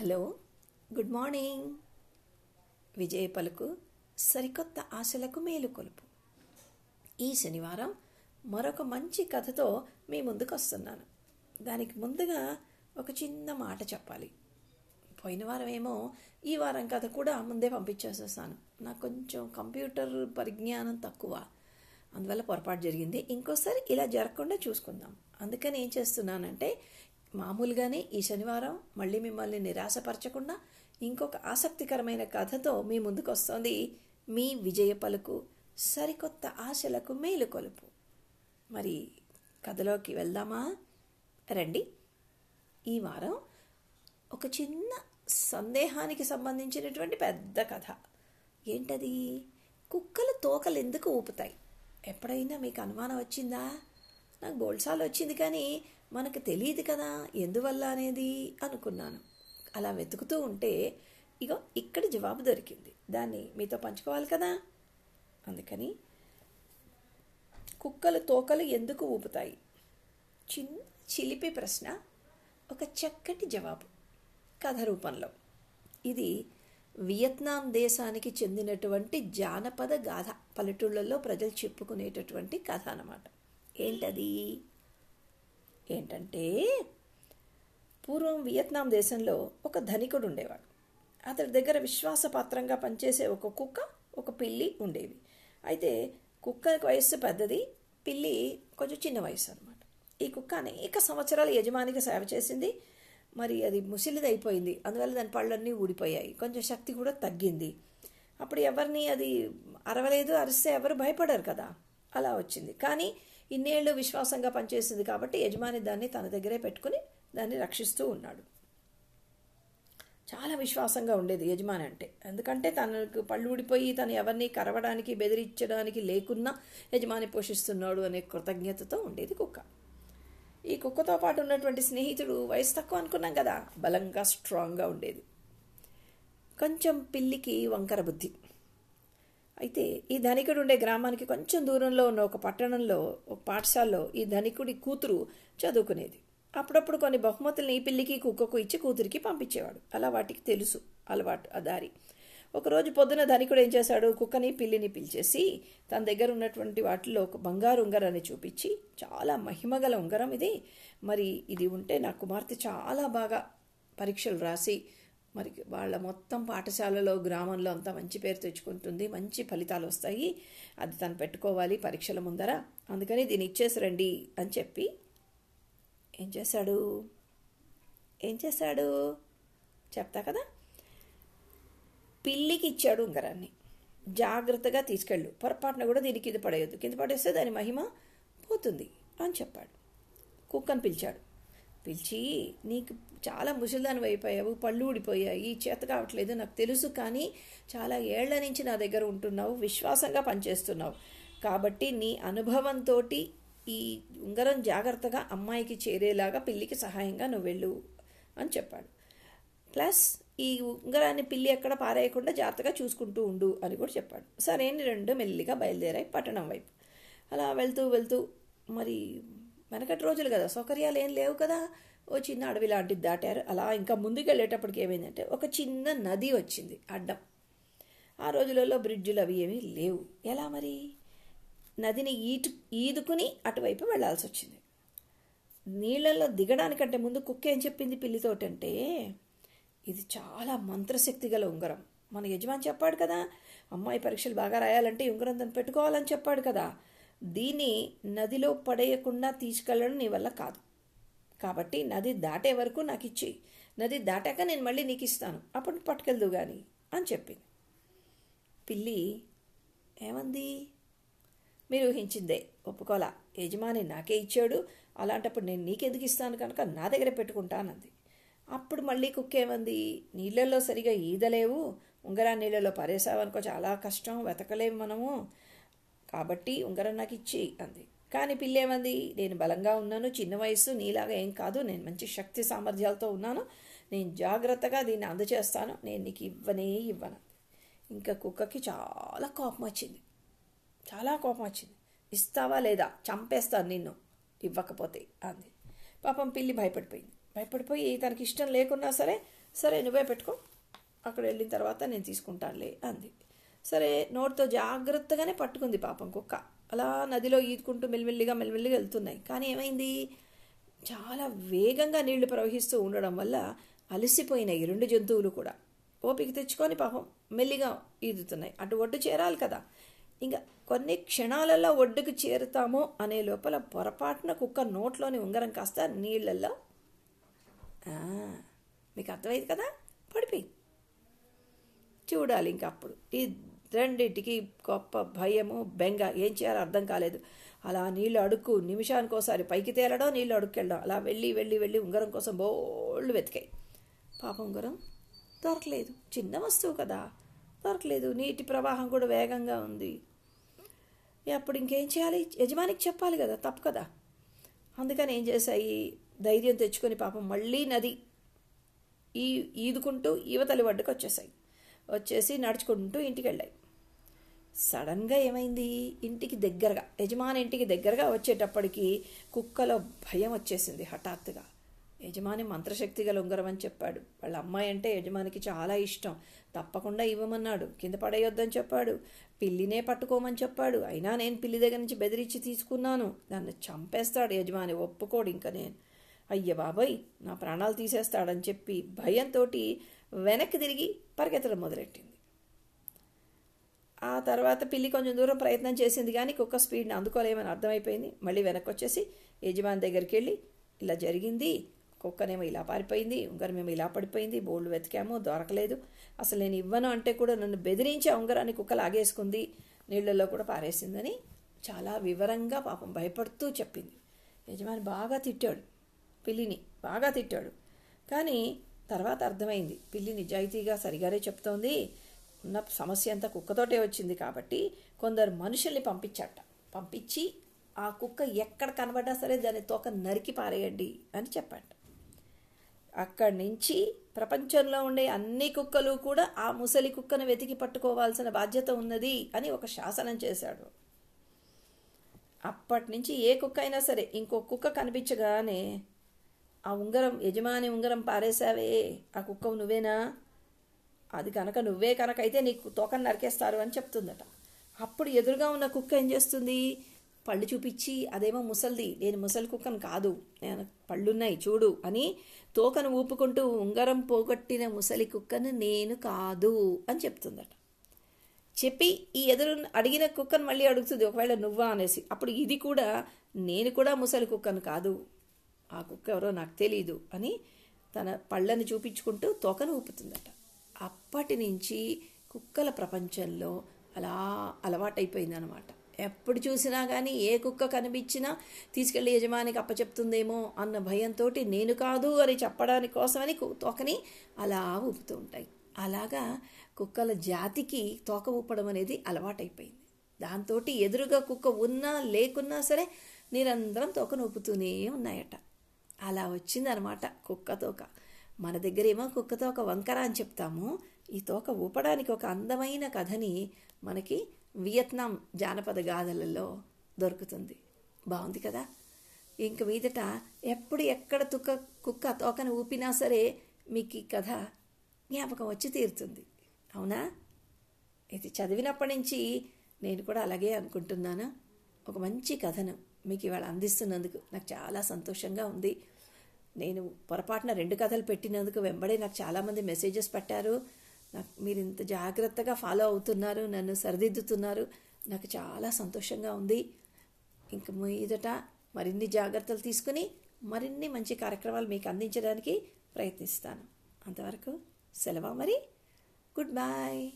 Hello good morning. విజయ పలుకు సరికొత్త ఆశలకు మేలు కొలుపు. ఈ శనివారం మరొక మంచి కథతో మీ ముందుకు వస్తున్నాను దానికి ముందుగా ఒక చిన్న మాట చెప్పాలి. పోయిన వారం ఏమో ఈ వారం కథ కూడా ముందే పంపించేసేసాను. నాకు కొంచెం కంప్యూటర్ పరిజ్ఞానం తక్కువ. అందువల్ల పొరపాటు జరిగింది. ఇంకోసారి ఇలా జరగకుండా చూసుకుందాం. అందుకని ఏం చేస్తున్నానంటే మామూలుగానే ఈ శనివారం మళ్ళీ మిమ్మల్ని నిరాశపరచకుండా ఇంకొక ఆసక్తికరమైన కథతో మీ ముందుకు వస్తోంది మీ విజయ పలుకు సరికొత్త ఆశలకు మేలు కొలుపు. మరి కథలోకి వెళ్దామా? రండి. ఈ వారం ఒక చిన్న సందేహానికి సంబంధించినటువంటి పెద్ద కథ. ఏంటది? కుక్కలు తోకలు ఎందుకు ఊపుతాయి? ఎప్పుడైనా మీకు అనుమానం వచ్చిందా? నాకు బోల్సాలు వచ్చింది కానీ మనకు తెలియదు కదా ఎందువల్ల అనేది అనుకున్నాను. అలా వెతుకుతూ ఉంటే ఇగో ఇక్కడ జవాబు దొరికింది. దాన్ని మీతో పంచుకోవాలి కదా? అందుకని కుక్కలు తోకలు ఎందుకు ఊపుతాయి? చిన్న చిలిపి ప్రశ్న ఒక చక్కటి జవాబు. కథ రూపంలో. ఇది వియత్నాం దేశానికి చెందినటువంటి జానపద గాథ. పల్లెటూళ్ళల్లో ప్రజలు చెప్పుకునేటటువంటి కథ అన్నమాట. ఏంటది? ఏంటంటే పూర్వం వియత్నాం దేశంలో ఒక ధనికుడు ఉండేవాడు. అతడి దగ్గర విశ్వాసపాత్రంగా పనిచేసే ఒక కుక్క ఒక పిల్లి ఉండేవి. అయితే కుక్క వయస్సు పెద్దది పిల్లి కొంచెం చిన్న వయసు అనమాట ఈ కుక్క అనేక సంవత్సరాలు యజమానికి సేవ చేసింది. మరి అది ముసిలిది అయిపోయింది అందువల్ల దాని పళ్ళన్నీ ఊడిపోయాయి. కొంచెం శక్తి కూడా తగ్గింది. అప్పుడు ఎవరిని అది అరవలేదు అరిస్తే ఎవరు భయపడరు కదా? అలా వచ్చింది. కానీ ఇన్నేళ్ళు విశ్వాసంగా పనిచేసింది కాబట్టి యజమాని దాన్ని తన దగ్గరే పెట్టుకుని దాన్ని రక్షిస్తూ ఉన్నాడు. చాలా విశ్వాసంగా ఉండేది యజమాని అంటే. ఎందుకంటే తనకు పళ్ళు ఊడిపోయి తను ఎవరిని కరవడానికి బెదిరించడానికి లేకున్నా యజమాని పోషిస్తున్నాడు అనే కృతజ్ఞతతో ఉండేది కుక్క. ఈ కుక్కతో పాటు ఉన్నటువంటి స్నేహితుడు వయసు తక్కువ అనుకున్నాం కదా బలంగా స్ట్రాంగ్గా ఉండేది. కొంచెం పిల్లికి వంకర బుద్ధి. అయితే ఈ ధనికుడు ఉండే గ్రామానికి కొంచెం దూరంలో ఉన్న ఒక పట్టణంలో ఒక పాఠశాలలో ఈ ధనికుడి కూతురు చదువుకునేది. అప్పుడప్పుడు కొన్ని బహుమతుల్ని ఈ పిల్లికి కుక్కకు ఇచ్చి కూతురికి పంపించేవాడు. అలా వాటికి తెలుసు అలవాటు ఆ దారి. ఒకరోజు పొద్దున ధనికుడు ఏం చేశాడు? కుక్కని పిల్లిని పిలిచేసి తన దగ్గర ఉన్నటువంటి వాటిలో ఒక బంగారు ఉంగరాన్ని చూపించి చాలా మహిమగల ఉంగరం ఇది. మరి ఇది ఉంటే నా కుమార్తె చాలా బాగా పరీక్షలు రాసి మరి వాళ్ళ మొత్తం పాఠశాలలో గ్రామంలో అంతా మంచి పేరు తెచ్చుకుంటుంది. మంచి ఫలితాలు వస్తాయి. అది తను పెట్టుకోవాలి పరీక్షల ముందర. అందుకని దీన్ని ఇచ్చేసి రండి అని చెప్పి. ఏం చేశాడు? ఏం చేశాడు? చెప్తా కదా? పిల్లికి ఇచ్చాడు ఉంగరాన్ని. జాగ్రత్తగా తీసుకెళ్ళు. పొరపాటున కూడా దీనికి కింద పడేయద్దు. కింద పడేస్తే దాని మహిమ పోతుంది అని చెప్పాడు. కుక్కను పిలిచాడు. పిలిచి నీకు చాలా ముసలిదాని అయిపోయావు పళ్ళు ఊడిపోయాయి చేత కావట్లేదు నాకు తెలుసు కానీ చాలా ఏళ్ళ నుంచి నా దగ్గర ఉంటున్నావు విశ్వాసంగా పనిచేస్తున్నావు. కాబట్టి నీ అనుభవంతో ఈ ఉంగరం జాగ్రత్తగా అమ్మాయికి చేరేలాగా పిల్లికి సహాయంగా నువ్వు వెళ్ళు అని చెప్పాడు. ప్లస్ ఈ ఉంగరాన్ని పిల్లి ఎక్కడ పారేయకుండా జాగ్రత్తగా చూసుకుంటూ ఉండు అని కూడా చెప్పాడు. సరే రెండు మెల్లిగా బయలుదేరాయి పట్టణం వైపు. అలా వెళ్తూ వెళ్తూ మరి వెనకటి రోజులు కదా సౌకర్యాలు ఏం లేవు కదా. ఓ చిన్న అడవి లాంటిది దాటారు. అలా ఇంకా ముందుకు వెళ్ళేటప్పటికి ఏమైందంటే ఒక చిన్న నది వచ్చింది అడ్డం. ఆ రోజులలో బ్రిడ్జులు అవి ఏమీ లేవు. ఎలా మరి? నదిని ఈటు ఈదుకుని అటువైపు వెళ్ళాల్సి వచ్చింది. నీళ్ళల్లో దిగడానికంటే ముందు కుక్క ఏం చెప్పింది పిల్లితోటంటే ఇది చాలా మంత్రశక్తి గల ఉంగరం. మన యజమాని చెప్పాడు కదా అమ్మాయి పరీక్షలు బాగా రాయాలంటే ఉంగరం దాన్ని పెట్టుకోవాలని చెప్పాడు కదా. దీన్ని నదిలో పడేయకుండా తీసుకెళ్ళడం నీ వల్ల కాదు. కాబట్టి నది దాటే వరకు నాకు ఇచ్చి నది దాటాక నేను మళ్ళీ నీకు ఇస్తాను. అప్పుడు పట్టుకెళ్దు కానీ అని చెప్పింది. పిల్లి ఏమంది? మీరు ఊహించిందే ఒప్పుకోలా. యజమాని నాకే ఇచ్చాడు. అలాంటప్పుడు నేను నీకెందుకు ఇస్తాను కనుక నా దగ్గర పెట్టుకుంటానంది అప్పుడు మళ్ళీ కుక్క ఏమంది నీళ్ళల్లో సరిగా ఈదలేవు. ఉంగరా నీళ్ళలో పరేసావనుకో చాలా కష్టం. వెతకలేము మనము. కాబట్టి ఉంగరం నాకు ఇచ్చి అంది. కానీ పిల్లేమంది నేను బలంగా ఉన్నాను చిన్న వయసు నీలాగా ఏం కాదు నేను మంచి శక్తి సామర్థ్యాలతో ఉన్నాను నేను జాగ్రత్తగా దీన్ని అందచేస్తాను నేను నీకు ఇవ్వనే ఇవ్వను ఇంకా కుక్కకి చాలా కోపం వచ్చింది. చాలా కోపం వచ్చింది. ఇస్తావా లేదా? చంపేస్తాను నిన్ను. ఇవ్వకపోతే అంది. పాపం పిల్లి భయపడిపోయింది. భయపడిపోయి తనకి ఇష్టం లేకున్నా సరే సరే నువ్వే పెట్టుకో. అక్కడ వెళ్ళిన తర్వాత నేను తీసుకుంటానులే అంది. సరే నోటితో జాగ్రత్తగానే పట్టుకుంది పాపం కుక్క. అలా నదిలో ఈదుకుంటూ మెల్లిమెల్లిగా మెల్లిమెల్లిగా వెళ్తున్నాయి. కానీ ఏమైంది? చాలా వేగంగా నీళ్ళు ప్రవహిస్తూ ఉండడం వల్ల అలసిపోయినాయి ఈ రెండు జంతువులు కూడా. ఓపిక తెచ్చుకొని పాపం మెల్లిగా ఈదుతున్నాయి. అటు ఒడ్డు చేరాలి కదా. ఇంకా కొన్ని క్షణాలలో ఒడ్డుకు చేరుతామో అనే లోపల పొరపాటున కుక్క నోట్లోని ఉంగరం కాస్త నీళ్ళల్లో మీకు అర్థమైంది కదా? పడిపోయి చూడాలి ఇంకా అప్పుడు. ఈ రెండింటికి గొప్ప భయము బెంగ. ఏం చేయాలో అర్థం కాలేదు. అలా నీళ్ళు అడుక్కు నిమిషానికోసారి పైకి తేలడం నీళ్ళు అడుక్కెళ్ళడం. అలా వెళ్ళి వెళ్ళి వెళ్ళి ఉంగరం కోసం బోళ్ళు వెతికాయి. పాప ఉంగరం దొరకలేదు. చిన్న వస్తువు కదా. దొరకలేదు. నీటి ప్రవాహం కూడా వేగంగా ఉంది. అప్పుడు ఇంకేం చేయాలి? యజమానికి చెప్పాలి కదా. తప్పు కదా. అందుకని ఏం చేశాయి? ధైర్యం తెచ్చుకొని పాపం మళ్ళీ నది ఈ ఈదుకుంటూ ఈవతలి వడ్డుకు వచ్చేసాయి వచ్చేసి నడుచుకుంటూ ఇంటికి వెళ్ళాయి సడన్గా ఏమైంది? ఇంటికి దగ్గరగా యజమాని ఇంటికి దగ్గరగా వచ్చేటప్పటికి కుక్కలో భయం వచ్చేసింది హఠాత్తుగా. యజమాని మంత్రశక్తి గల ఉంగరం అని చెప్పాడు. వాళ్ళ అమ్మాయి అంటే యజమానికి చాలా ఇష్టం. తప్పకుండా ఇవ్వమన్నాడు. కింద పడేయొద్దని చెప్పాడు. పిల్లినే పట్టుకోమని చెప్పాడు. అయినా నేను పిల్లి దగ్గర నుంచి బెదిరించి తీసుకున్నాను. దాన్ని చంపేస్తాడు యజమాని. ఒప్పుకోడు ఇంకా నేను. అయ్య బాబాయ్ నా ప్రాణాలు తీసేస్తాడని చెప్పి భయంతో వెనక్కి తిరిగి పరిగెత్తడం మొదలెట్టింది. ఆ తర్వాత పిల్లి కొంచెం దూరం ప్రయత్నం చేసింది కానీ కుక్క స్పీడ్ని అందుకోలేమని అర్థమైపోయింది. మళ్ళీ వెనక్కి వచ్చేసి యజమాని దగ్గరికి వెళ్ళి ఇలా జరిగింది. కుక్కనేమో ఇలా పారిపోయింది ఉంగరమేమో ఇలా పడిపోయింది బోల్డ్ వెతికాము దొరకలేదు. అసలు నేను ఇవ్వను అంటే కూడా నన్ను బెదిరించి ఉంగరాన్ని కుక్క లాగేసుకుంది నీళ్ళల్లో కూడా పారేసిందని చాలా వివరంగా పాపం భయపడుతూ చెప్పింది. యజమాని బాగా తిట్టాడు పిల్లిని బాగా తిట్టాడు. కానీ తర్వాత అర్థమైంది. పిల్లి నిజాయితీగా సరిగానే చెప్తోంది. ఉన్న సమస్య అంతా కుక్కతోటే వచ్చింది కాబట్టి కొందరు మనుషుల్ని పంపించట. పంపించి ఆ కుక్క ఎక్కడ కనబడ్డా సరే దాని తోక నరికి పారేయండి అని చెప్పాట. అక్కడి నుంచి ప్రపంచంలో ఉండే అన్ని కుక్కలు కూడా ఆ ముసలి కుక్కను వెతికి పట్టుకోవాల్సిన బాధ్యత ఉన్నది అని ఒక శాసనం చేశాడు. అప్పటి నుంచి ఏ కుక్క అయినా సరే ఇంకో కుక్క కనిపించగానే ఆ ఉంగరం యజమాని ఉంగరం పారేశావే. ఆ కుక్కవు నువ్వేనా? అది కనుక నువ్వే కనుక అయితే నీకు తోకను నరికేస్తారు అని చెప్తుందట. అప్పుడు ఎదురుగా ఉన్న కుక్క ఏం చేస్తుంది? పళ్ళు చూపించి అదేమో ముసలిది నేను ముసలి కుక్కను కాదు నేను పళ్ళున్నాయి చూడు అని తోకను ఊపుకుంటూ ఉంగరం పోగొట్టిన ముసలి కుక్కను నేను కాదు అని చెప్తుందట. చెప్పి ఈ ఎదురు అడిగిన కుక్కను మళ్ళీ అడుగుతుంది ఒకవేళ నువ్వా? అనేసి. అప్పుడు ఇది కూడా నేను కూడా ముసలి కుక్కను కాదు ఆ కుక్క ఎవరో నాకు తెలీదు అని తన పళ్ళని చూపించుకుంటూ తోకను ఊపుతుందట. అప్పటి నుంచి కుక్కల ప్రపంచంలో అలా అలవాటైపోయిందనమాట ఎప్పుడు చూసినా కానీ ఏ కుక్క కనిపించినా తీసుకెళ్ళి యజమానికి అప్పచెప్తుందేమో అన్న భయంతో నేను కాదు అని చెప్పడానికి కోసమని తోకని అలా ఊపుతూ ఉంటాయి. అలాగా కుక్కల జాతికి తోక ఊపడం అనేది అలవాటైపోయింది. దాంతో ఎదురుగా కుక్క ఉన్నా లేకున్నా సరే నిరంతరం తోకను ఊపుతూనే ఉన్నాయట. అలా వచ్చిందనమాట కుక్క తోక. మన దగ్గరేమో కుక్క తోక వంకర అని చెప్తాము. ఈ తోక ఊపడానికి ఒక అందమైన కథని మనకి వియత్నాం జానపద గాథలలో దొరుకుతుంది. బాగుంది కదా? ఇంక మీదట ఎప్పుడు ఎక్కడ తుక్క కుక్క తోకను ఊపినా సరే మీకు ఈ కథ జ్ఞాపకం వచ్చి తీరుతుంది. అవునా? ఇది చదివినప్పటి నుంచి నేను కూడా అలాగే అనుకుంటున్నాను. ఒక మంచి కథను. మీకు ఇవాళ అందిస్తున్నందుకు నాకు చాలా సంతోషంగా ఉంది. నేను పొరపాటున రెండు కథలు పెట్టినందుకు వెంబడే నాకు చాలామంది మెసేజెస్ పెట్టారు. నాకు మీరు ఇంత జాగ్రత్తగా ఫాలో అవుతున్నారు నన్ను సరిదిద్దుతున్నారు. నాకు చాలా సంతోషంగా ఉంది. ఇంక మీదట మరిన్ని జాగ్రత్తలు తీసుకుని మరిన్ని మంచి కార్యక్రమాలు మీకు అందించడానికి ప్రయత్నిస్తాను. అంతవరకు సెలవా మరి. Good bye